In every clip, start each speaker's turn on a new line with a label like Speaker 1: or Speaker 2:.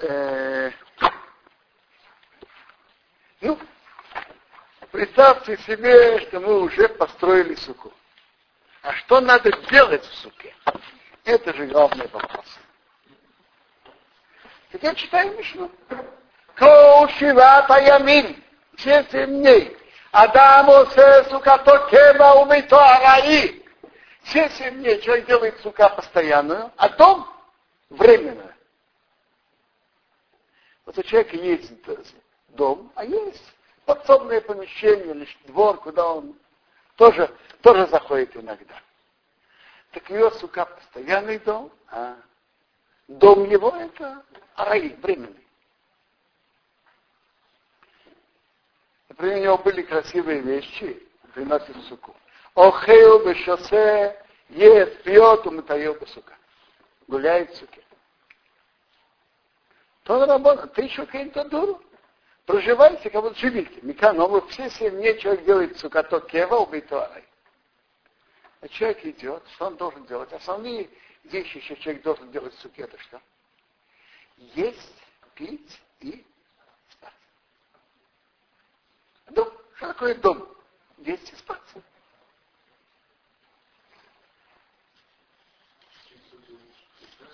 Speaker 1: Э, ну, представьте себе, что мы уже построили суку. А что надо делать в суке? Это же главный вопрос. Теперь читаем Мишну. Кошивата ямин. Семь дней. Адаму се сукато кева умито араи. Семь дней человек делает сука постоянную, а дом временно. Вот у человека есть дом, а есть подсобное помещение или двор, куда он тоже, тоже заходит иногда. Так его сука постоянный дом, а дом его это рай, временный. Например, у него были красивые вещи, приносит суку. Охео бешосе ест, пьет, умытаил сука. Гуляет в суке. То работа, ты еще какие-то дуру. Проживайте, как будто живите. Но вы все семь дней человек делает сукато кева, убито А человек идет, что он должен делать? Основные вещи еще человек должен делать в суке, это что? Есть, пить и спать. Дом. Что такое дом? Есть и спать.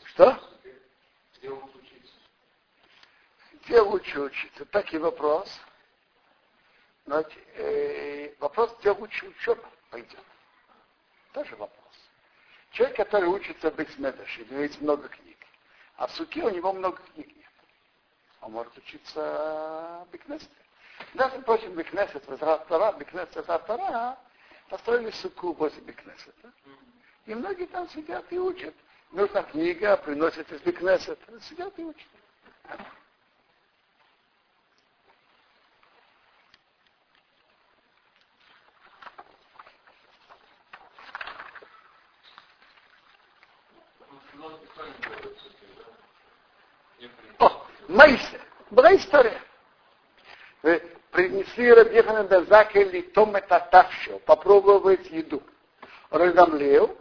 Speaker 1: Что? Учиться? Так и вопрос. Но, э, вопрос, где лучше учеба пойдет. Тоже вопрос. Человек, который учится быть медаши, имеет много книг. А в суке у него много книг нет. Он может учиться бикнесет. Даже, впрочем, бикнесет, Тора, бикнесет, Тора, построили суку после бикнесета. И многие там сидят и учат. Нужна книга, приносят из бикнесета. Сидят и учат. Мейсе. Была история. Принесли Рабихана Дазака или Томета Тавшо, попробовать еду. Рагамлею,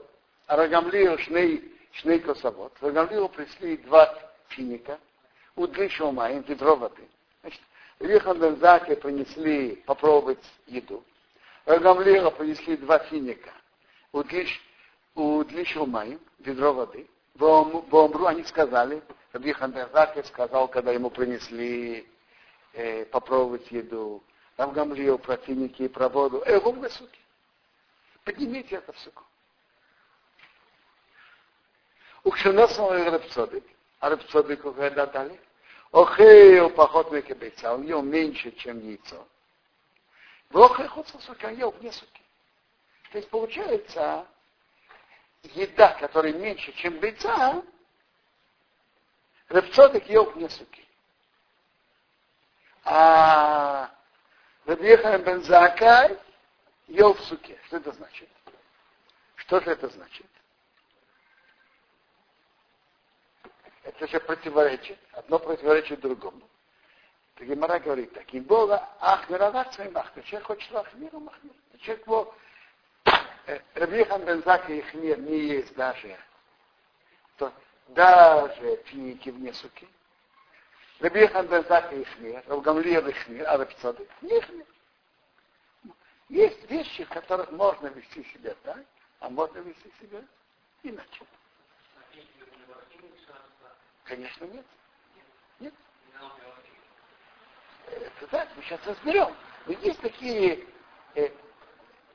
Speaker 1: Рагамлею шней, шней косовод. Рагамлею пришли два финика, удлишил маем, ведро воды. Значит, Рабихан Дазака принесли попробовать еду. Рагамлею принесли два финика, удлиш, удлишил маем, ведро воды. Бомбру они сказали, Раби Хандерзаке сказал, когда ему принесли э, попробовать еду, там Гамлиил про финики и про воду, э, вы суки. Поднимите это в суку. Укшеносного Рапсодик, а Рапсодику когда дали, Охейл поход на кибейца, он ел меньше, чем яйцо. Вохе хотел сука, ел вне суки. То есть получается, еда, которая меньше, чем бейца, Репцодик ел вне суки. А Рабьехан бен Закай ел в суке. Что это значит? Что же это значит? Это же противоречит. Одно противоречит другому. Так Гемара говорит так. И Бога ахмировать своим ахмир. Человек хочет ахмиру махмир. Человек Рабихан бен Закай их мир не есть даже. То даже финики вне суки. Рабихан бен Зака их мир, Равгамлиер их мир, а Рабцады не их мир. Есть вещи, в которых можно вести себя так, а можно вести себя иначе. Конечно, нет. Нет. Это так, мы сейчас разберем. Но есть такие, э,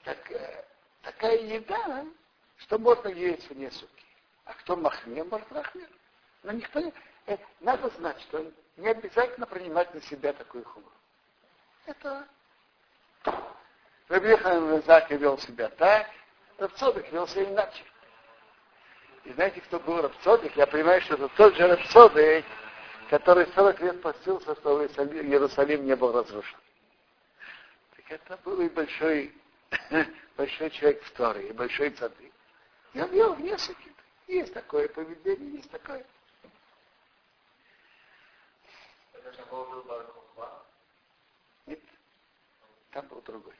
Speaker 1: так, э, такая еда, что можно есть вне суки. А кто махмир, может махмир. Но никто не... Э, надо знать, что не обязательно принимать на себя такую хумру. Это... Рабихан Резак вел себя так, Рабцодик вел себя иначе. И знаете, кто был Рабцодик? Я понимаю, что это тот же Рабцодик, который 40 лет постился, чтобы Иерусалим не был разрушен. Так это был и большой, большой человек в Торе, и большой цадык. Я вел в нескольких. Есть такое поведение, есть такое. Нет, там был другой.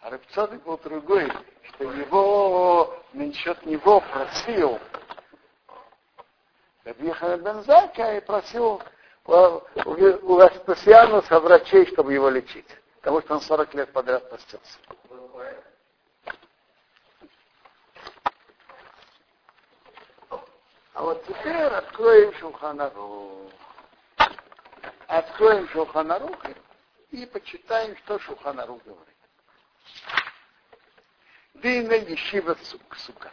Speaker 1: А Рыбцовик был другой, что его, насчет него просил Рабьехана Бензака и просил у Веспасиануса врачей, чтобы его лечить. Потому что он 40 лет подряд постился. А вот теперь откроем Шуханарух. Откроем Шуханарух и почитаем, что Шуханарух говорит. Дина Ешива Сука.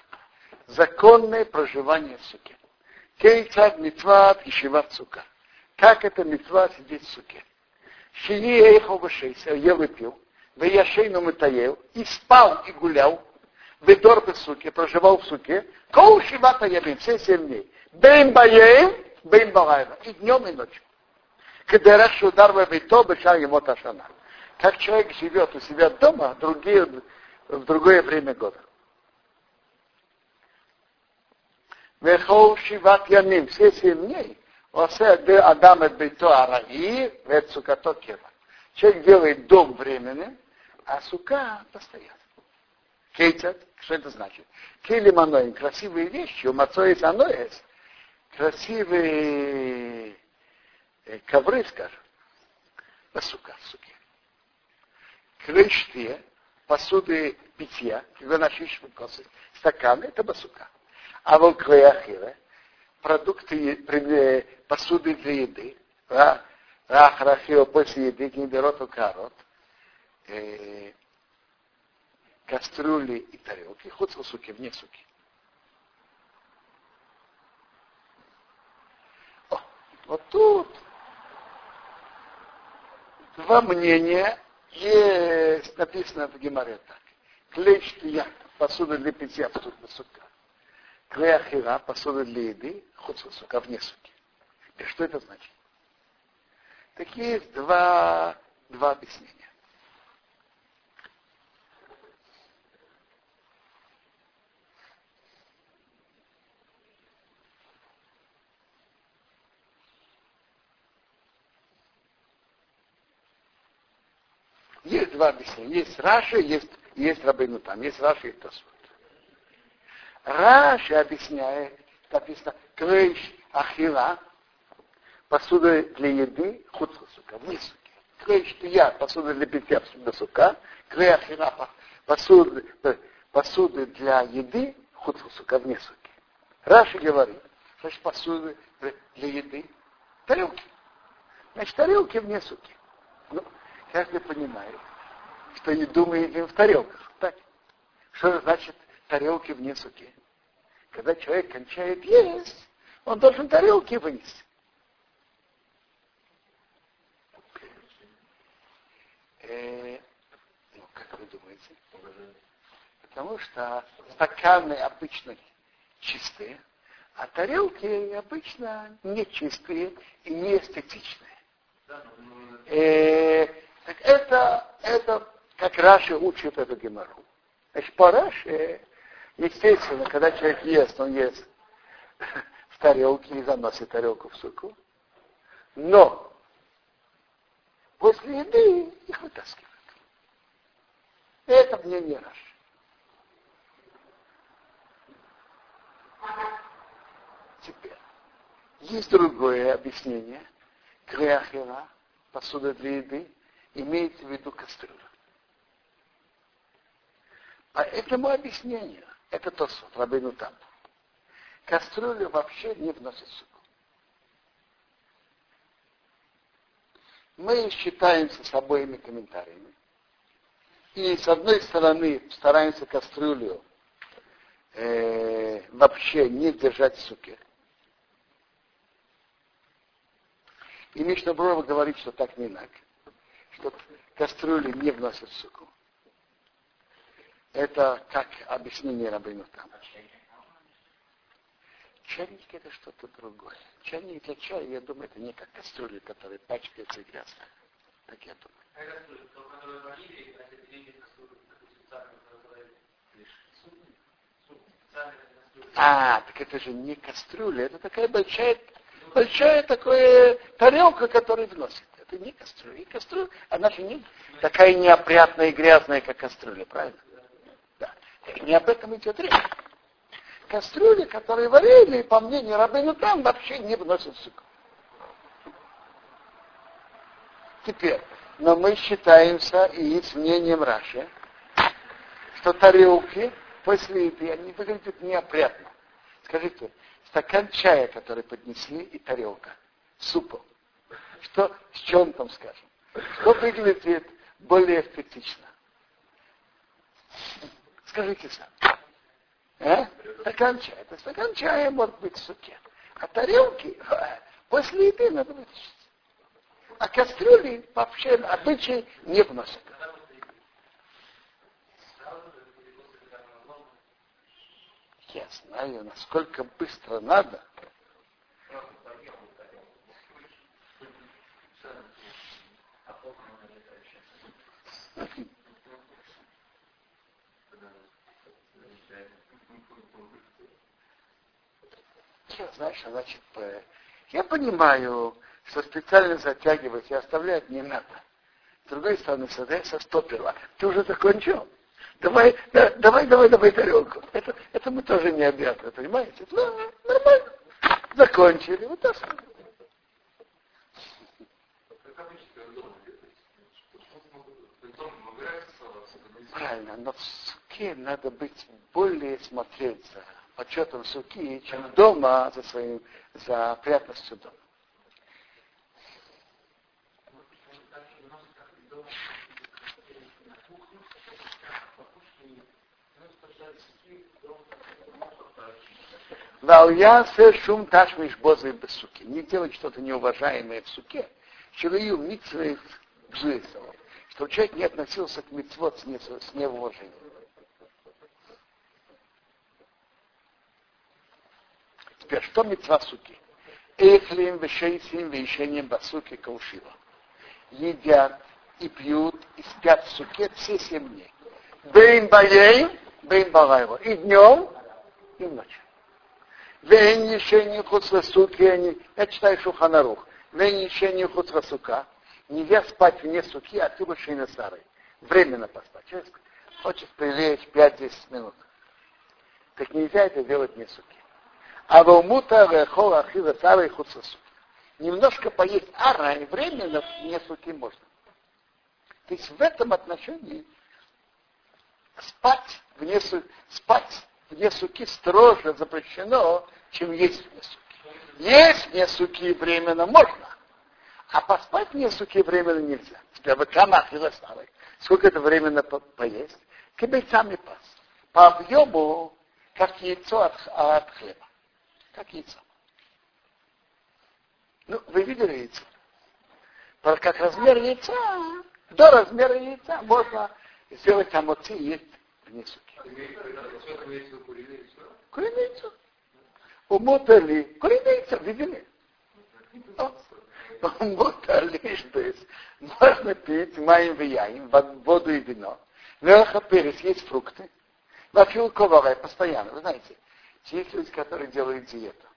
Speaker 1: Законное проживание в суке. Кейцад митват Ешива Сука. Как это митва сидеть в суке? В ел и пил, в Яшейну Матаел, и спал, и гулял, в Дорбе суке, проживал в суке, кол шивата ямин, все семь дней. Бейм баем, бейм балайна, и днем, и ночью. Когда удар в Бейто, бешар ему ташана. Как человек живет у себя дома, другие, в другое время года. Вехол шиват ямин, все семь дней, Адам et бейто араи, вет сукато кева. Человек делает дом временным, а сука постоянно. Кейтет, что это значит? Кейли маноим, красивые вещи, у мацоис аноис, красивые ковры, скажем, на сука, суке. Крыштие, посуды питья, когда нашишь стаканы, это басука. А вот клеяхира, продукты, посуды для еды, рахрахио после еды, гендероту карот, э, кастрюли и тарелки, ход суки, вне суки. О, вот тут два мнения есть написано в Геморе так. Клещ я, посуда для питья, тут на сука. Клеахира, посуда для еды, ход сука, вне суки. И что это значит? Так есть два, два объяснения. Есть два объяснения. Есть Раши, есть, есть Рабейну там. Есть Раши и Тосфот. Раши объясняет, написано, крыш ахила, посуда для еды, худ сука, вниз суки. Крыш я, посуда для питья, посуда сука. Крей ахила, посуда, посуды для еды, худ сука, вниз суки. Раши говорит, значит, посуды для еды, тарелки. Значит, тарелки вне суки. Ну, каждый понимает, что еду мы едим в тарелках. Так? Что значит тарелки вне суки? Когда человек кончает есть, он должен тарелки вынести. Э, ну, как вы думаете? Потому что стаканы обычно чистые, а тарелки обычно нечистые и неэстетичные. Э, так это, это как Раши учит эту геморру. Значит, по Раши, естественно, когда человек ест, он ест в тарелке и заносит тарелку в суку. Но после еды их вытаскивают. Это мнение Раши. Теперь, есть другое объяснение. Креахера, посуда для еды, имеется в виду кастрюля. По этому объяснению, это то, что Рабину там. Кастрюлю вообще не вносит суку. Мы считаемся с обоими комментариями. И с одной стороны стараемся кастрюлю э, вообще не держать в суке. И Мишна Брова говорит, что так не надо что кастрюли не вносят суку. Это как объяснение Рабину там. Чайник это что-то другое. Чайник для чая, я думаю, это не как кастрюли, которые пачкаются и грязные. Так я думаю. А, так это же не кастрюля, это такая большая, большая такая тарелка, которую вносит это не кастрюля. И кастрюля, она же не такая неопрятная и грязная, как кастрюля, правильно? Не об этом идет речь. кастрюли, которые варили, по мнению Рабейну там вообще не вносят суку. Теперь, но мы считаемся и с мнением Раши, что тарелки после еды, они выглядят неопрятно. Скажите, стакан чая, который поднесли, и тарелка, супа. Что, с чем там скажем? Что выглядит более эстетично? Скажите сам. А? Стакан чая. Это стакан чая может быть в суке. А тарелки после еды надо вытащить. А кастрюли вообще обычай не вносят. Я знаю, насколько быстро надо. Я, знаешь, значит, я понимаю, что специально затягивать и оставлять не надо. С другой стороны, со стопера. Ты уже закончил? Давай, да, давай, давай, давай тарелку. Это, это мы тоже не обязаны, понимаете? Ну, нормально. Закончили. Вот так. Правильно, но в суке надо быть более смотреть за почетом суки, чем дома за своим, за приятностью дома. Вальясе шум ташмиш бозы без суки. Не делать что-то неуважаемое в суке. Ширию митцвы бзуисова. Чтобы человек не относился к митцвот с неуважением. Теперь, что митцва суки? Эхлим, вешейсим, вешением басуки каушила. Едят и пьют, и спят в суке все семь дней. Бейн баей, бейн балайва. И днем, и ночью. Вен еще хуцвасуки, они, я читаю Шуханарух, вен еще не хуцвасука, нельзя спать вне суки, а ты больше не старый. Временно поспать. Человек хочет прилечь 5-10 минут. Так нельзя это делать не суки. А в умута вехола ахива старый хуцвасуки. Немножко поесть ара и временно не суки можно. То есть в этом отношении спать вне, спать вне суки строже запрещено, чем есть вне суки. Есть вне суки временно можно, а поспать вне суки временно нельзя. Теперь вот камах или старый. Сколько это временно по поесть? Кибейцами пас. По объему, как яйцо от, от хлеба. Как яйцо. Ну, вы видели яйцо? Как размер яйца, до размера яйца можно сделать амоци и есть вне. Куриное яйцо. Умотали. Куриное яйцо, видели? Умотали, что есть. Можно пить маем в воду и вино. Перец, есть фрукты. Вафил коварай, постоянно. Вы знаете, есть люди, которые делают диету.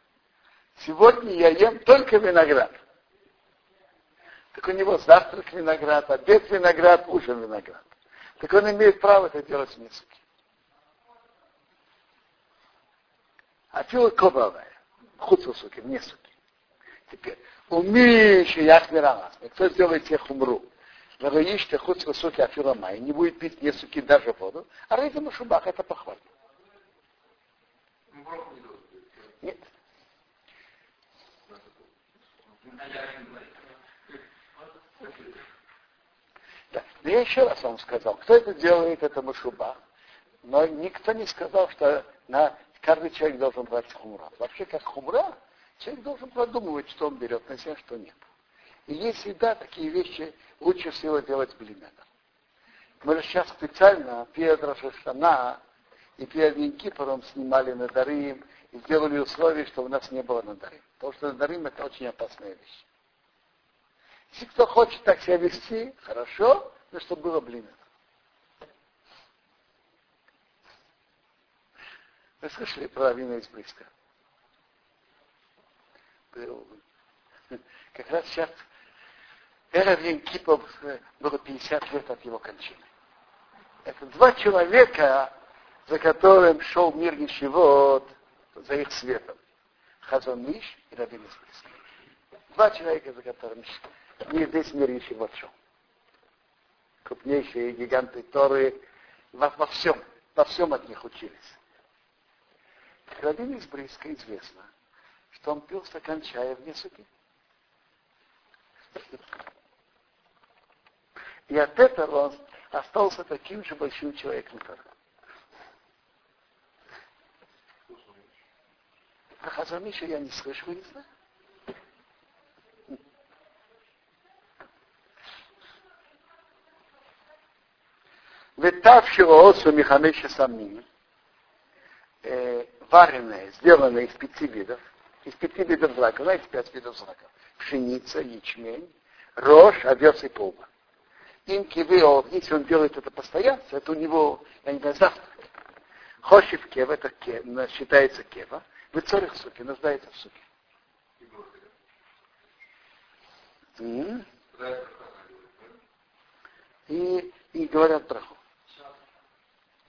Speaker 1: Сегодня я ем только виноград. Так у него завтрак виноград, обед виноград, ужин виноград. Так он имеет право это делать в несколько. А фила ковавая. Хуцу суки, вне суки. Теперь, умеющий яхмирамас. Кто сделает тех умру. Лагаиште хуцу суки афила. Не будет пить не суки даже воду. А рейза мушубах это похвально. Нет. Да. Но я еще раз вам сказал, кто это делает, это мушуба. Но никто не сказал, что на каждый человек должен брать хумра. Вообще, как хумра, человек должен продумывать, что он берет на себя, что нет. И если да, такие вещи лучше всего делать блинами. Мы же сейчас специально перед Рошашана и перед Янкипором снимали на Дарим и сделали условия, чтобы у нас не было на Дарим. Потому что на Дарим это очень опасная вещь. Если кто хочет так себя вести, хорошо, но чтобы было блин. Вы слышали про Авина из близко? Как раз сейчас Эравин Кипов было 50 лет от его кончины. Это два человека, за которым шел мир ничего, за их светом. Хазониш и Рабин Исбриский. Два человека, за которыми не здесь в мире еще вот что. Крупнейшие гиганты Торы во, во всем, во всем от них учились. Рабин из Бриска известно, что он пил стакан чая вне суки. И от этого он остался таким же большим человеком, как А Хазамиша я не слышу, не знаю. Вытавшего осу Михамеша Самим, э, вареное, сделанное из пяти видов, из пяти видов злаков, знаете, пять видов злаков. Пшеница, ячмень, рожь, овес и полба. Им кивео, если он делает это постоянно, это у него, я не знаю, завтрак. Хошив кева, это кева, считается кева. Вы царих суки, нуждается в суке. И, и говорят браху.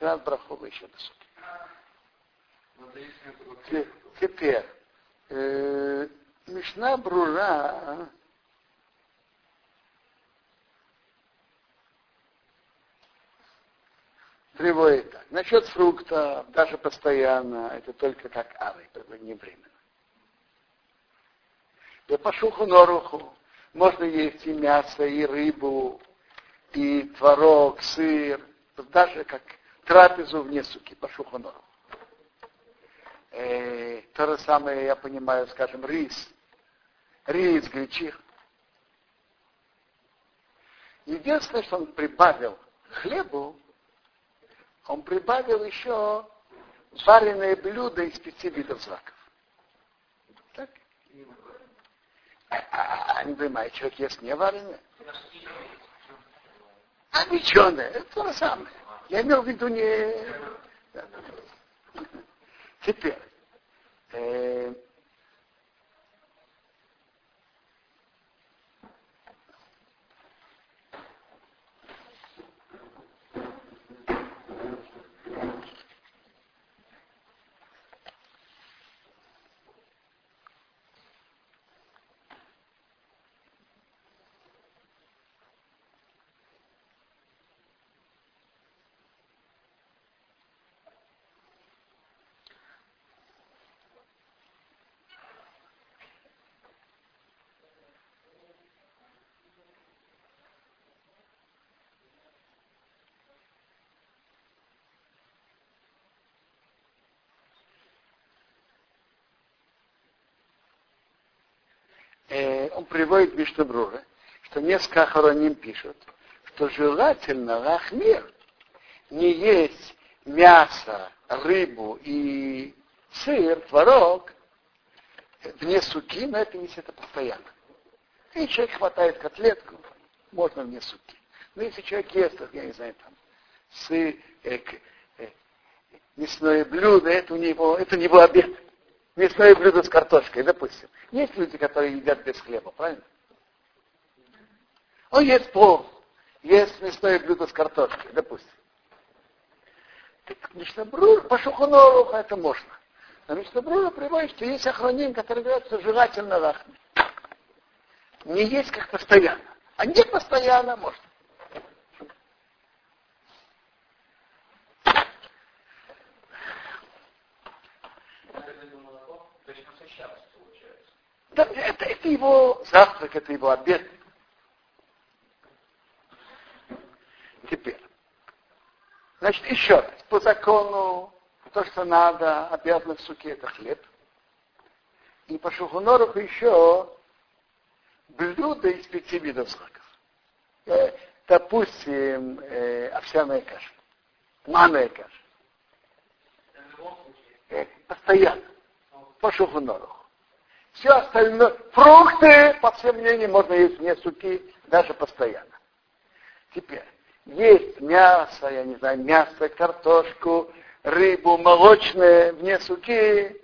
Speaker 1: Говорят браху еще до суки. Теперь, э, Мишна Брура приводит так. Насчет фрукта, даже постоянно, это только как ары, это не временно. И по шуху норуху можно есть и мясо, и рыбу, и творог, сыр, даже как трапезу вне суки, по шуху норуху. Э, то же самое, я понимаю, скажем, рис, рис, гречих. Единственное, что он прибавил хлебу, он прибавил еще вареные блюда из пяти видов злаков. Так? А, а, а не понимаю, человек ест не вареное? А печеное, это то же самое. Я имел в виду не... Теперь, э, э, он приводит Мишнабрура, что несколько охороним пишут, что желательно рахмир не есть мясо, рыбу и сыр, творог вне суки, но это не это постоянно. И человек хватает котлетку, можно вне суки. Но если человек ест, я не знаю, там, сыр, э, э, мясное блюдо, это у него, это у него обед мясное блюдо с картошкой, допустим. Есть люди, которые едят без хлеба, правильно? Он ест плов, ест мясное блюдо с картошкой, допустим. Так Мишнабрур, по Шухонору это можно. Но Мишнабрур приводит, что есть охраним, который говорит, что желательно рахми. Не есть как постоянно. А не постоянно можно. Да, это, это его завтрак, это его обед. Теперь. Значит, еще раз. По закону, то, что надо, обязаны в суке, это хлеб. И по Шухуноруху еще блюда из пяти видов злаков. Э, допустим, э, овсяная каша, манная каша. Э, постоянно. По Шухуноруху. Все остальное, фрукты, по всем мнениям, можно есть не суки, даже постоянно. Теперь, есть мясо, я не знаю, мясо, картошку, рыбу, молочное, вне суки.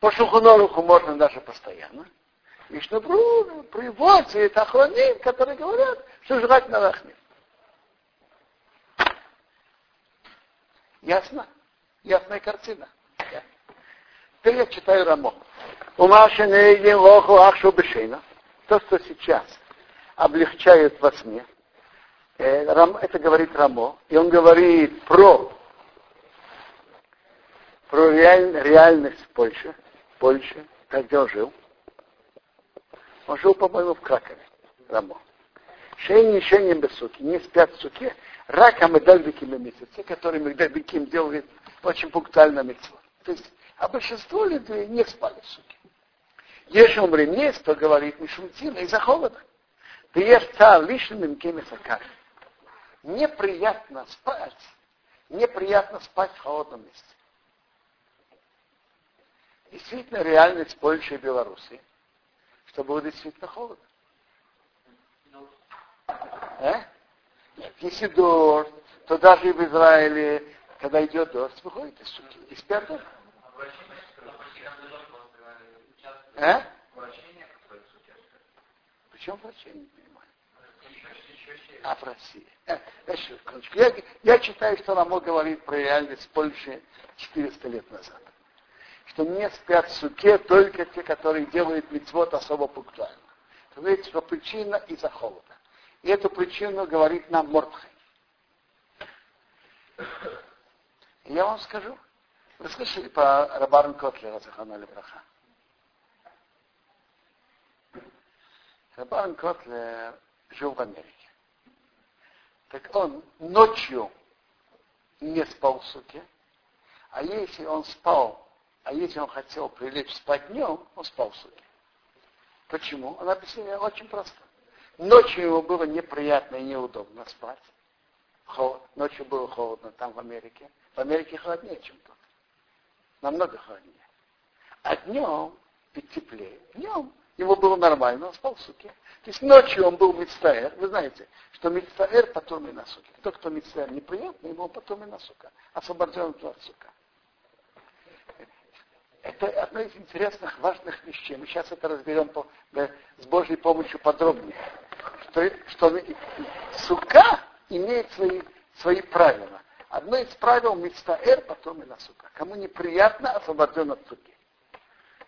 Speaker 1: По шухуноруху можно даже постоянно. И что приводит охраним, которые говорят, что жрать на рахме. Ясно? Ясная картина. Теперь я читаю Рамо. У Машины Лоху Ахшу Бешейна. То, что сейчас облегчают во сне. Э, это говорит Рамо. И он говорит про, про реаль, реальность Польши. Польши, так где он жил. Он жил, по-моему, в Кракове. Рамо. Шейни, шейни без суки. Не спят в суке. Рака мы дали месяц. Те, которые делали очень пунктуально митцвот. То есть, а большинство людей не спали суке. Если умрем есть, то говорит Мишумтина из-за холода. Ты ешь цар лишним кемисакар. Неприятно спать. Неприятно спать в холодном месте. Действительно реальность Польши и Беларуси, что было действительно холодно. Нет, если дождь, то даже и в Израиле, когда идет дождь, выходит из суки и спят дома. А? Причем врачи, не. А в России. Э, я, я читаю, что Рамо говорит про реальность Польши 400 лет назад. Что не спят в суке только те, которые делают мецвод особо пунктуально. То есть, что причина из-за холода. И эту причину говорит нам Мортхай. Я вам скажу. Вы слышали про Рабарн Котлера, Захана Лебраха? Рабан Котлер жил в Америке. Так он ночью не спал суке, а если он спал, а если он хотел прилечь спать днем, он спал суке. Почему? Он объясняет очень просто. Ночью ему было неприятно и неудобно спать. Холод. Ночью было холодно там в Америке. В Америке холоднее, чем тут. Намного холоднее. А днем и теплее. Днем ему было нормально, он спал в суке. То есть ночью он был мицтаэр. Вы знаете, что мицтаэр потом и на суке. Тот, кто мицтаэр неприятно, ему потом и на сука. Освобожден от сука. Это одно из интересных, важных вещей. Мы сейчас это разберем по, да, с Божьей помощью подробнее. Что, что сука имеет свои, свои правила. Одно из правил мицтаэр, потом и на сука. Кому неприятно, освобожден от суки.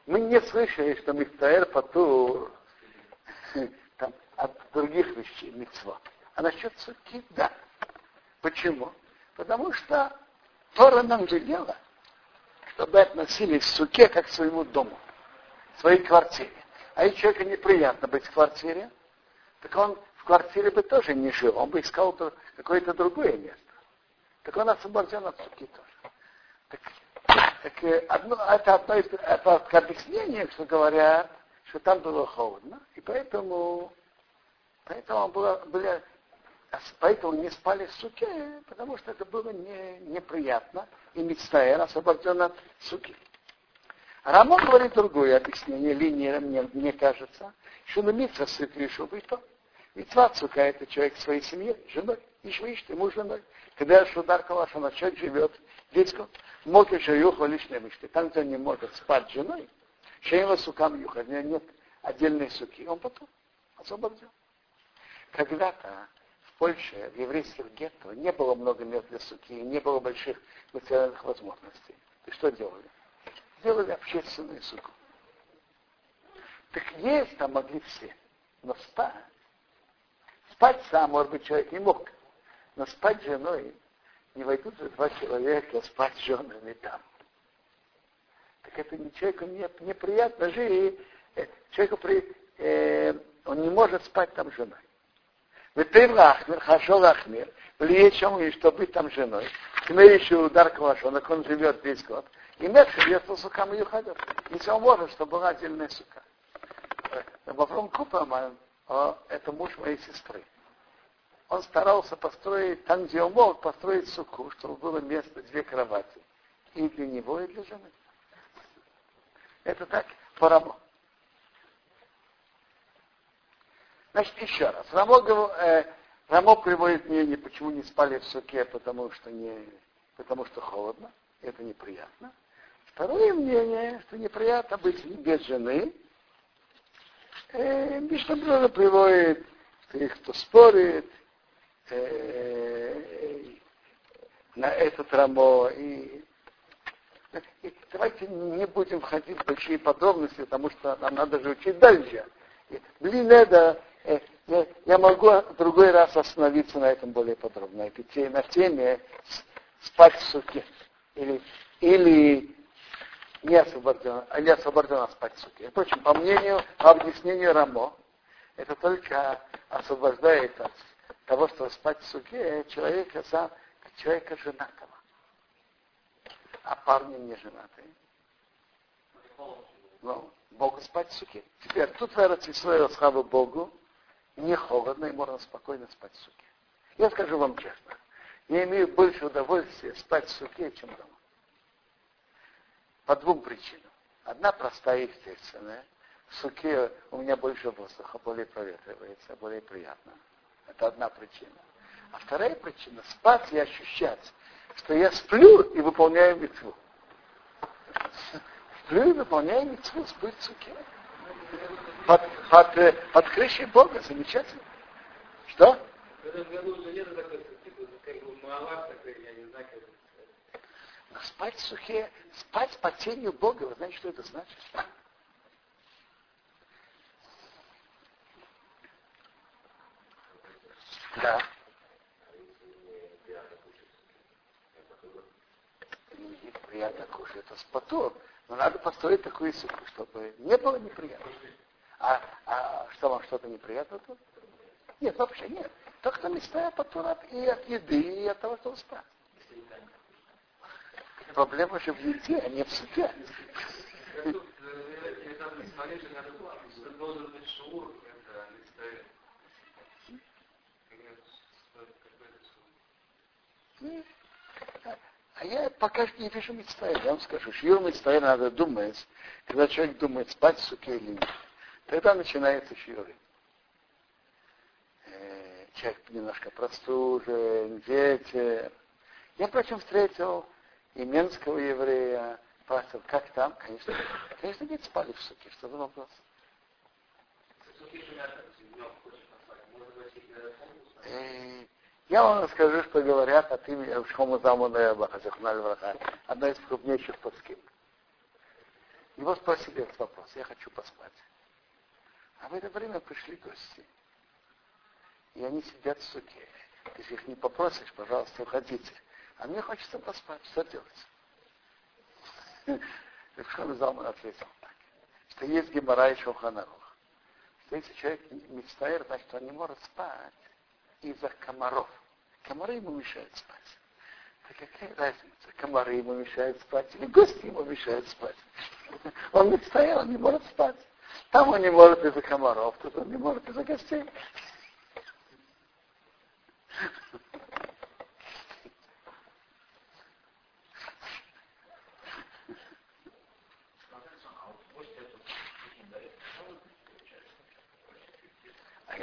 Speaker 1: Мы не слышали, что мицтаэр потур там, от других вещей мицва. А насчет суки, да. Почему? Потому что Тора нам велела, чтобы относились к суке как к своему дому, своей квартире. А если человеку неприятно быть в квартире, так он в квартире бы тоже не жил, он бы искал какое-то другое место. Так он освобожден от суки тоже. Так, так э, одно, это одно из это объяснение, что говорят, что там было холодно, и поэтому, поэтому было, были поэтому не спали в суке, потому что это было не, неприятно, и Мицтаэр освобожден от суки. Рамон говорит другое объяснение, линия, мне, мне кажется, что на митва сыт решил быть то. Митва сука это человек своей семье, женой, и швиш, ты муж женой. Когда Шудар Калашана человек живет, детском, мог еще юха лишней мечты. Там, где он не может спать с женой, Шейла сукам юха, у него нет отдельной суки, он потом освобожден. Когда-то Польше, в еврейских гетто, не было много мест для суки, не было больших материальных возможностей. И что делали? Сделали общественную суку. Так есть там могли все. Но спать, спать сам, может быть, человек не мог. Но спать с женой не войдут же два человека спать с женами там. Так это не человеку не, неприятно жить. Э, человеку при, э, он не может спать там с женой. Ветейв лахмир, хорошо лахмир, влиять чем и что быть там женой. Кмеющий удар квашонок, он живет весь год. И мед живет по сукам и уходит. Если он может, чтобы была отдельная сука. Вавром Купаман, это муж моей сестры. Он старался построить, там, где он мог, построить суку, чтобы было место, две кровати. И для него, и для жены. Это так по работе. Значит, еще раз. Рамо, э, Рамо приводит мнение, почему не спали в суке, потому что, не, потому что холодно, это неприятно. Второе мнение, что неприятно быть без жены. Э, Мишна приводит, что их кто спорит на этот рамо. И давайте не будем входить в большие подробности, потому что нам надо же учить дальше. Блин, это, э, я, я могу в другой раз остановиться на этом более подробно. Это на теме спать в суке. Или, или не освобожден, а не освобожден спать в суке. Впрочем, по мнению, по объяснению Рамо, это только освобождает от того, что спать в суке человека, сам, человека женатого. А парни не женатые. Ну, Богу спать в суке. Теперь, тут в Эрцисраил, слава Богу, не холодно и можно спокойно спать в суке. Я скажу вам честно, я имею больше удовольствия спать в суке, чем дома. По двум причинам. Одна простая и естественная. В суке у меня больше воздуха, более проветривается, более приятно. Это одна причина. А вторая причина – спать и ощущать, что я сплю и выполняю митцву. Сплю и выполняю митцву, спать в суке. Под, под, под крышей Бога, замечательно. Что? Но спать в сухе, спать под тенью Бога, вы знаете, что это значит? Да. Приятно кушать, это споту, но надо построить такую суку, чтобы не было неприятно. А, а что вам что-то неприятно тут? Нет, вообще нет. Только места потурат и от еды, и от того, что спать. Проблема же в еде, а не в суде. А я пока не вижу мецтаэль. Я вам скажу, шьюр мецтаэль надо думать, когда человек думает, спать в суке или нет. Тогда начинается шьюры. Э, человек немножко простужен, ветер. Я, впрочем, встретил именского еврея, спрашивал, как там? Конечно, конечно, нет, спали в суке. Что за вопрос? Э, я вам расскажу, что говорят от имени Шхома Замуна одна из крупнейших паскин. Его спросили этот вопрос, я хочу поспать. А в это время пришли гости. И они сидят в суке. Если их не попросишь, пожалуйста, уходите. А мне хочется поспать. Что делать? Рабшхан Залман ответил так, что есть гемора и шоханарух. Что если человек мечтает, значит, он не может спать из-за комаров. Комары ему мешают спать. Так какая разница, комары ему мешают спать или гости ему мешают спать? Он мечтает, он не может спать. Там он не может из-за комаров, тут он не может из-за гостей.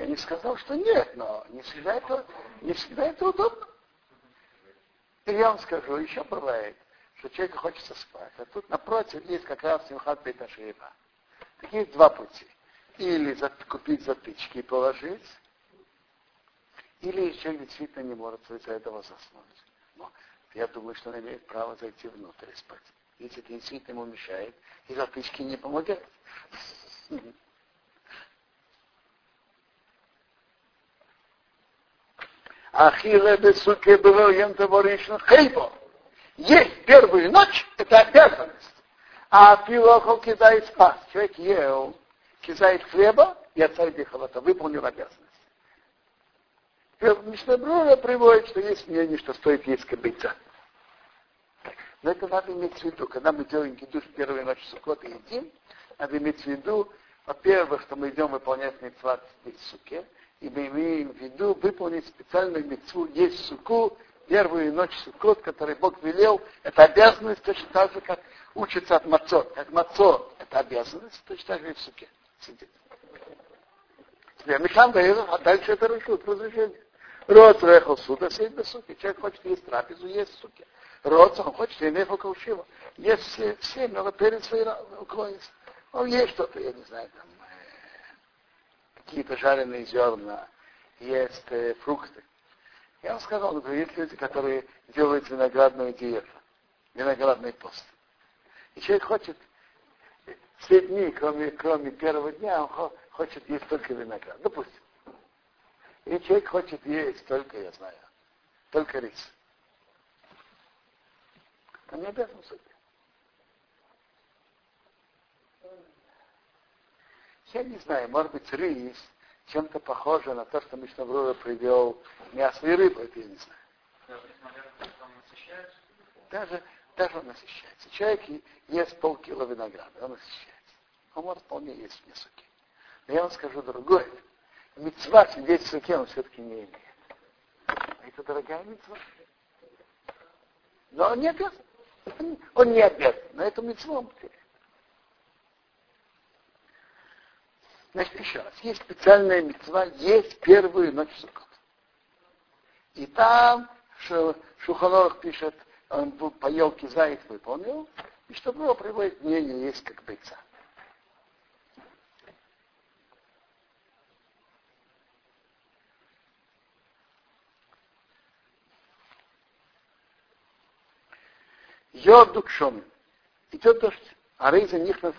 Speaker 1: Я не сказал, что нет, но не всегда это, не всегда это удобно. И я вам скажу, еще бывает, что человеку хочется спать. А тут напротив есть как раз Симхат Беташеева. Так есть два пути. Или купить затычки и положить, или человек действительно не может из-за этого заснуть. Но я думаю, что он имеет право зайти внутрь и спать. Если это действительно ему мешает, и затычки не помогают. Ахиле бесуке было ентоворично хейбо. Есть первую ночь, это обязанность. А пилохол кидает спас. Человек ел, кидает хлеба и отцарь халата. Выполнил обязанность. Мишнабрура приводит, что есть мнение, что стоит есть кабыца. Но это надо иметь в виду. Когда мы делаем еду в первую ночь сукот и едим, надо иметь в виду, во-первых, что мы идем выполнять митцват в суке, и мы имеем в виду выполнить специальную мецву, есть суку, первую ночь сукот, который Бог велел, это обязанность точно так же, как учится от мацот. Как мацот это обязанность, точно так же и в суке сидит. Теперь Мишам а дальше это решут, разрешение. Рот рехал суда, сидит без суки. Человек хочет есть трапезу, есть суки. Рот, он хочет иметь каушива. Есть все, все, но перед своей уклонится. Он есть что-то, я не знаю, там, какие-то жареные зерна, есть э, фрукты. Я вам сказал, например, есть люди, которые делают виноградную диету, виноградный пост. И человек хочет все дни, кроме, кроме первого дня, он хочет есть только виноград. Допустим. И человек хочет есть только, я знаю, только рис. Он не обязан судить. Я не знаю, может быть, рис чем-то похоже на то, что Мишнабрура привел мясо и рыбу, это я не знаю. Даже, даже он насыщается. Человек ест полкило винограда, он насыщается. Он может вполне есть в суки. Но я вам скажу другое. Мецва сидеть в суке он все-таки не имеет. Это дорогая мецва. Но он не обязан. Он не обязан. Но эту мецву он потеряет. Значит, еще раз, есть специальная мецва, есть первую ночь Суккот. И там Шуханорах пишет, он по елке заяц выполнил, и чтобы его приводит мнение, есть как бойца. Йодук шомин. Идет дождь. А рейза них на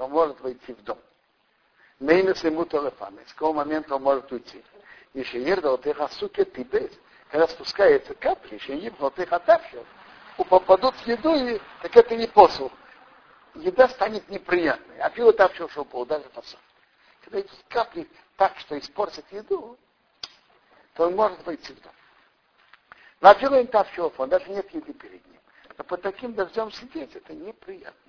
Speaker 1: Он может войти в дом. Мейнес ему телефон. С какого момента он может уйти? От их асуке тибет, когда спускается капли, от их атавшев, попадут в еду, и, так это не посух. Еда станет неприятной. А пиво тавшев шел даже посух. Когда эти капли так, что испортят еду, то он может войти в дом. Но пиво им тавшев, он даже нет еды перед ним. А под таким дождем сидеть, это неприятно.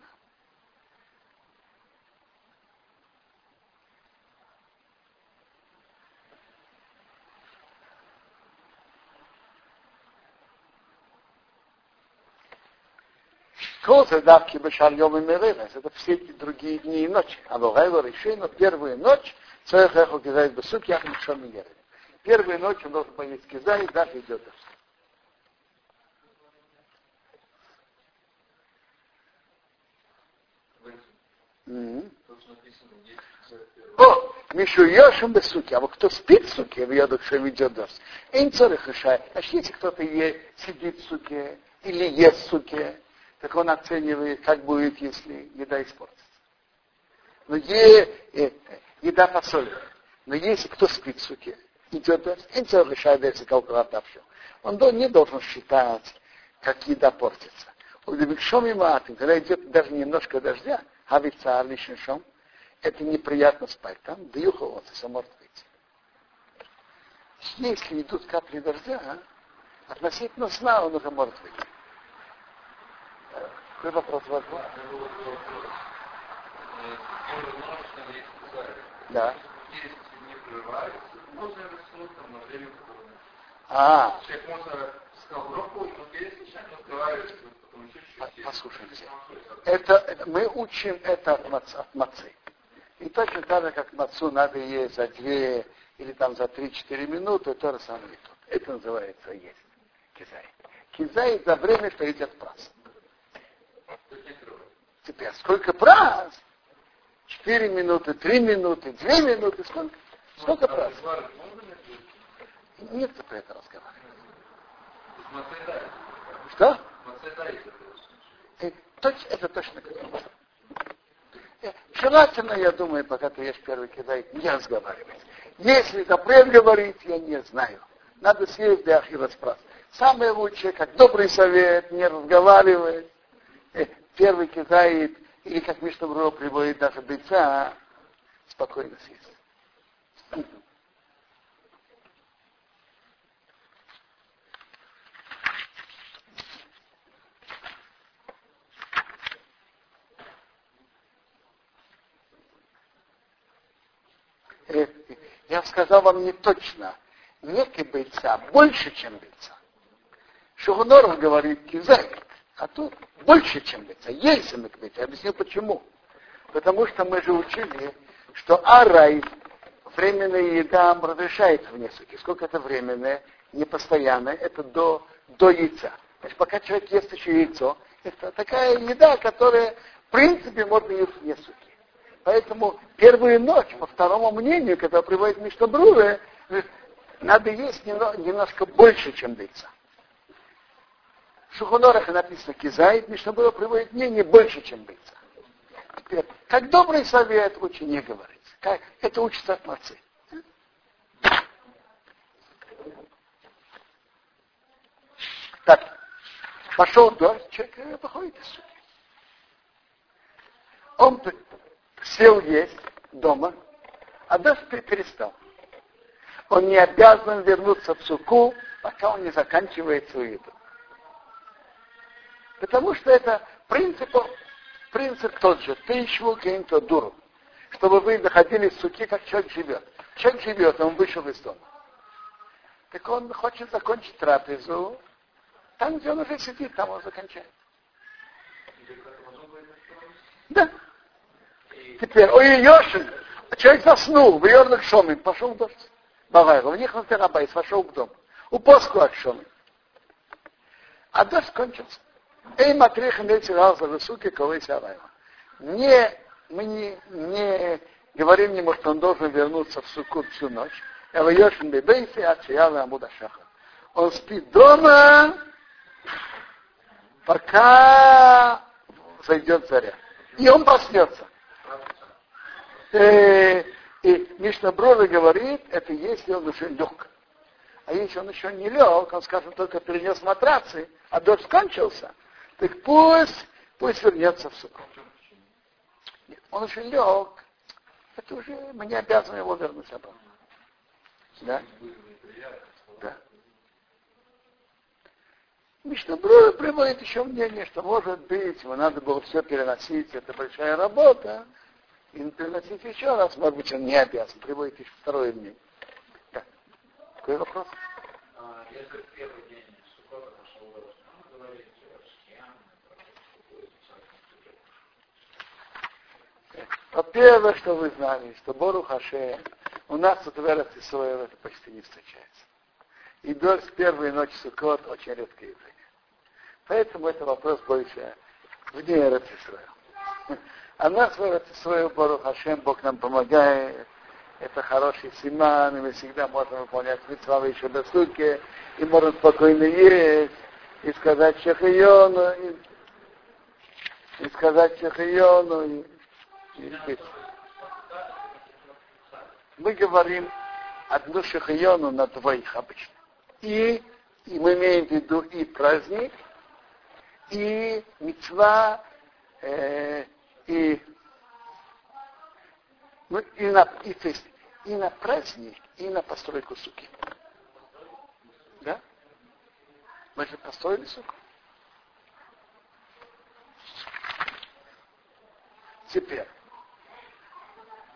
Speaker 1: Козы давки бешальем и меревес. Это все эти другие дни и ночи. А Логайва решено первую ночь, цех эхо кизает бесук, я ничего не делаю. Первую ночь он должен поесть кизай, даже идет дождь. О, Мишу Йошим суки, а вот кто спит в суке, в дождь. Им царих решает. А если кто-то сидит в суке или ест в суке, так он оценивает, как будет, если еда испортится. Но е, э, еда посолена. Но если кто спит в суке, идет он не должен считать, как еда портится. Удивикшом и матым, когда идет даже немножко дождя, авица лишншом, это неприятно спать там, да юховаться, все может выйти. Если идут капли дождя, относительно сна он уже может выйти. Какой вопрос у Да. А. Послушайте. Это, мы учим это от, мац, от мацы. И точно так же, как мацу надо есть за две или там за три-четыре минуты, то же самое и тут. Это называется есть. Кизай. Кизай за время, что идет праздник. Теперь сколько праз? Четыре минуты, три минуты, две минуты, сколько? Сколько праз? Нет, кто про это разговаривает. Что? Это точно как э, Желательно, я думаю, пока ты ешь первый кидай, не разговаривать. Если запрет говорить, я не знаю. Надо съесть для Ахира спрашивать. Самое лучшее, как добрый совет, не разговаривать. Первый кидает, или как Мишна Бро приводит даже бойца, спокойно съесть. Э, я сказал вам не точно, некий бойца больше, чем бойца. Шухноров говорит кизайк, а тут больше, чем лица. Есть миквит. Я объясню почему. Потому что мы же учили, что арай, временная еда разрешается в несколько. Сколько это временное, непостоянное, это до, до яйца. Значит, пока человек ест еще яйцо, это такая еда, которая, в принципе, можно есть в несколько. Поэтому первую ночь, по второму мнению, которое приводит Миштобруве, надо есть немножко больше, чем яйца. В Шухонорах написано кизайт, Мишнабура приводит мнение больше, чем бейца. Теперь, как добрый совет лучше не говорить. Как, это учится от мацы. Так, пошел дождь, человек выходит из суки. Он сел есть дома, а дождь перестал. Он не обязан вернуться в суку, пока он не заканчивает свою еду. Потому что это принцип, принцип тот же. Ты ищу то дуру. Чтобы вы находили в суки, как человек живет. Человек живет, он вышел из дома. Так он хочет закончить трапезу. Там, где он уже сидит, там он заканчивает. Да. Теперь, ой, Йошин, человек заснул, в Йорнах Шомин, пошел дождь. Бавайра, у них на терабайс, вошел в дом. У Поску Акшомин. А дождь кончился. Эй, матрих имеется раз за высоки, колысь Не, мы не, не говорим ему, что он должен вернуться в суку всю ночь. Элайошин бебейси, ачияла амуда шаха. Он спит дома, пока зайдет заря. И он проснется. Э, и Мишна Брови говорит, это если он уже лег. А если он еще не лег, он, скажем, только перенес матрацы, а дождь кончился, так пусть, пусть вернется в суку. Нет, он уже лег, это уже мы не обязаны его вернуть обратно. Да? Да. Мишнабрура приводит еще мнение, что может быть, ему надо было все переносить, это большая работа, и переносить еще раз, может быть, он не обязан, приводит еще второе мнение. Да. Какой вопрос? А, если первый день Сукота нашел он говорит, во-первых, что вы знали, что Бору Хаше у нас тут в Эрец это почти не встречается. И дождь первой ночи Сукот очень редкое явление. Поэтому это вопрос больше вне Эрец А нас в Эрец Бору Хашем, Бог нам помогает, это хороший симан, и мы всегда можем выполнять митцвавы еще до суки, и можем спокойно есть, и сказать Шехайону, и, и сказать Шехайону, и мы говорим одну шахиону на двоих обычно. И, и мы имеем в виду и праздник, и мецва, э, и, ну, и, на, и, то есть, и на праздник, и на постройку суки. Да? Мы же построили суку. Теперь.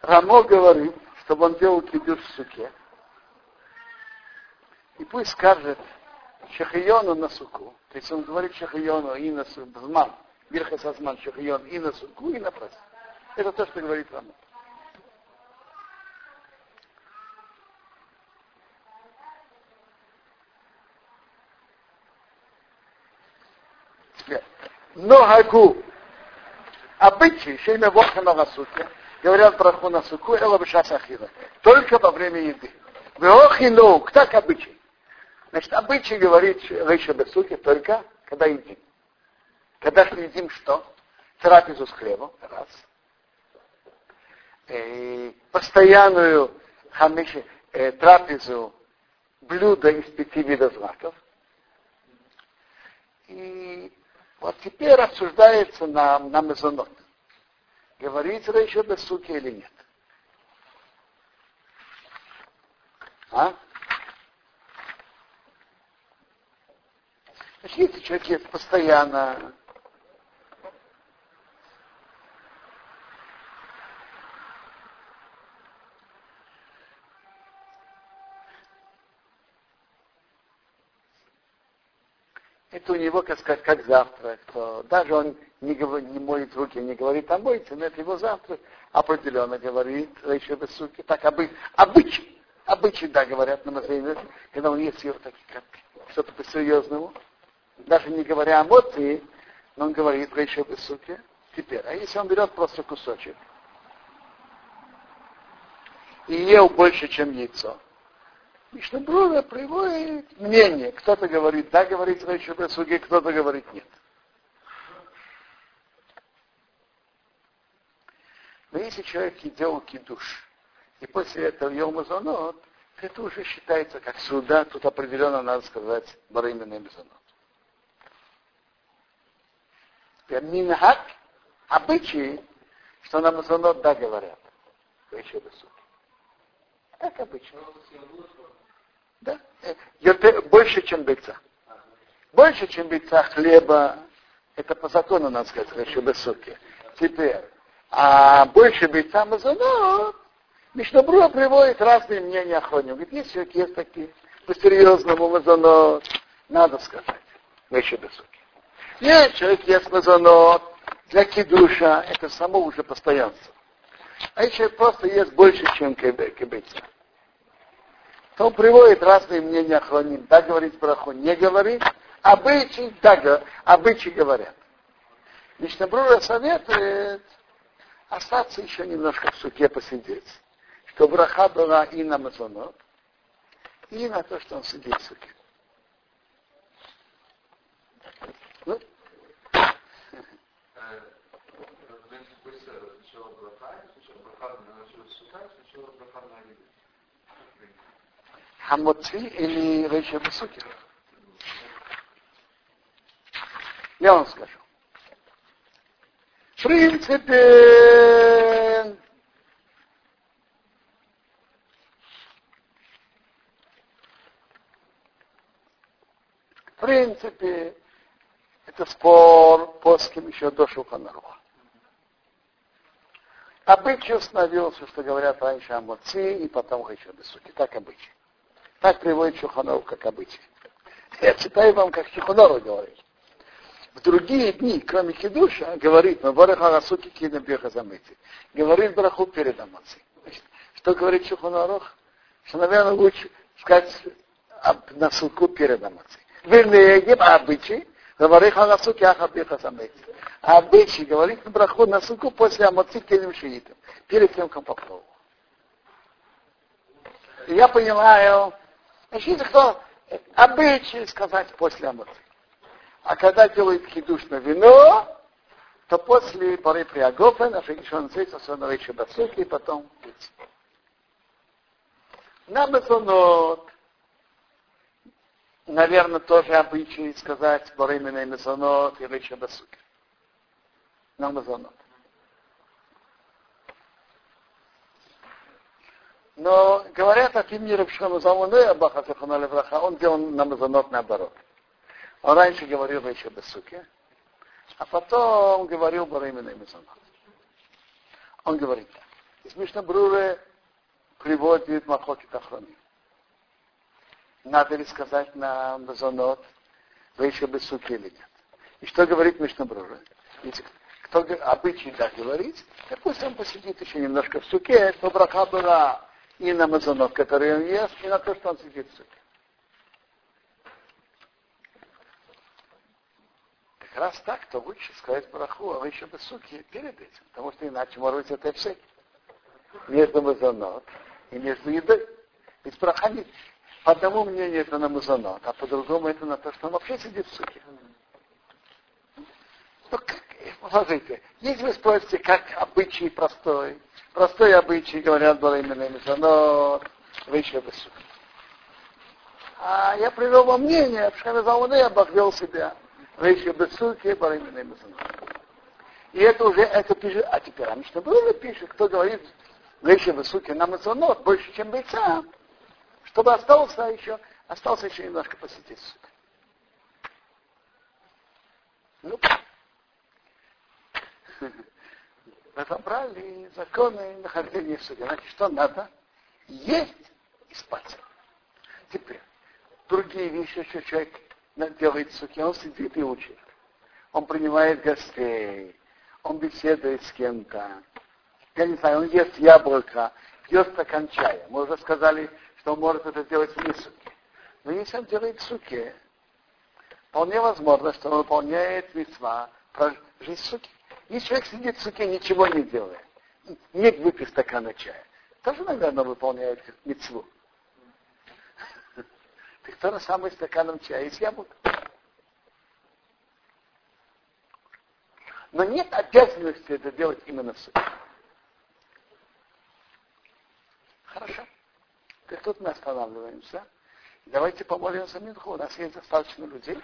Speaker 1: Рамо говорит, чтобы он делал кидуш в суке. И пусть скажет Шахиону на суку. То есть он говорит Шахиону и на суку, зман, Бирха Сазман Шахион и на суку, и на праздник. Это то, что говорит Рамо. Но Хагу, обычай, шейна воха на суке, говорят браху на суку, эла бешас ахила. Только во время еды. Веохину, так обычай. Значит, обычай говорит Рейша Бесуки только когда едим. Когда едим что? Трапезу с хлебом, раз. И постоянную хамиши, э, трапезу блюда из пяти видов злаков. И вот теперь обсуждается на, на мезонот говорить еще без суки или нет. А? Значит, если человек постоянно, у него, как сказать, как завтрак, то даже он не, говорит, не моет руки, не говорит о мойте, но это его завтрак определенно говорит, еще без суки, так обы, обычай, обычай, да, говорят на Мазейне, когда он ест ее так, как что-то по-серьезному, даже не говоря о моте, но он говорит еще без суки. Теперь, а если он берет просто кусочек и ел больше, чем яйцо, Мишнабрура приводит мнение. Кто-то говорит, да, говорит Рейша Бесуги, кто-то говорит нет. Но если человек делал кидуш, и после этого ел мазонот, это уже считается как суда, тут определенно надо сказать барыменный мазонот. Минхак, обычаи, что на мазонот да говорят. Еще Бесуги. Как обычно. Да? Больше, чем бейца. Больше, чем бейца хлеба, это по закону, надо сказать, еще высокие. Теперь, а больше бейца мазонот, Мишнабруа приводит разные мнения охотников. Говорит, есть человек, есть такие, по-серьезному мазонот, надо сказать, еще высокие. Нет, человек ест мазонот, для кидуша, это само уже постоянство. А если просто ест больше, чем кибейца то он приводит разные мнения охраним. Да, говорить браху, не говорит. Обычаи, да, обычаи говорят. Лично Брура советует остаться еще немножко в суке посидеть. Что браха была и на мазонот, и на то, что он сидит в суке. Хамоци или Рейша Басуки. Я вам скажу. В принципе, в принципе, это спор плоским еще до Шуханаруха. Обычай установился, что говорят раньше Моци и потом еще Бесуки. Так обычай. Так приводит Чуханов, как обычно. Я читаю вам, как Чуханов говорит. В другие дни, кроме Кедуша, говорит, но Бараха Расуки Кина Беха Замыти. Говорит Браху перед Амаци. Что говорит Чуханарох? Что, наверное, лучше сказать на суку перед Амаци. Вернее, обычай, говорит Ханасуки Аха Беха Замыти. А обычай говорит Браху на суку после Амаци Келем Шиитом. Перед тем, как попробовал. Я понимаю, Значит, кто обычай сказать после амуты. А когда делают хидуш на вино, то после поры приагофа, на фигишон цейца, сон речи бацуки, и потом пить. На мезонот, наверное, тоже обычай сказать поры именно мезонот и речи бацуки. На мезонот. Но говорят от имени Рабшама Замуны Абаха Левраха, он делал на мазанот наоборот. Он раньше говорил еще без суки, а потом говорил Баримина и Мазанот. Он говорит так. Из Бруре приводит Махоки Тахрони. Надо ли сказать на Мазанот, вы еще без суки или нет. И что говорит Мишна Бруре? Если кто обычай так говорит, пусть он посидит еще немножко в суке, то брака была и на мазонот, который он ест, и на то, что он сидит в суке. Как раз так, то лучше сказать браху, а вы еще бы суки перед этим, потому что иначе, может быть, это все между мазонот и между едой. Ведь браха не, по одному мнению это на мазонот, а по другому это на то, что он вообще сидит в суке. Ну, как, смотрите, если вы спросите, как обычай простой, простой обычай, говорят, было именно но выше высок. А я привел вам мнение, Пшхана Залуны обогвел себя. Выше Бесуки, Баримина И это уже, это пишет, а теперь Амишна было пишет, кто говорит, Выше Бесуки на Мазонот больше, чем бойца, чтобы остался еще, остался еще немножко посетить суд. Ну, разобрали законы нахождения в суде. Значит, что надо? Есть и спать. Теперь, другие вещи, что человек делает в суке, он сидит и учит. Он принимает гостей, он беседует с кем-то. Я не знаю, он ест яблоко, пьет стакан чая. Мы уже сказали, что он может это делать в суке. Но если он делает суке, вполне возможно, что он выполняет про жизнь в суке. Если человек сидит в суке, ничего не делает, нет выпить стакана чая, тоже, наверное, выполняет мецву. Так то же самое стаканом чая с яблоком. Но нет обязанности это делать именно в суде. Так тут мы останавливаемся. Давайте помолимся Минху. У нас есть достаточно людей.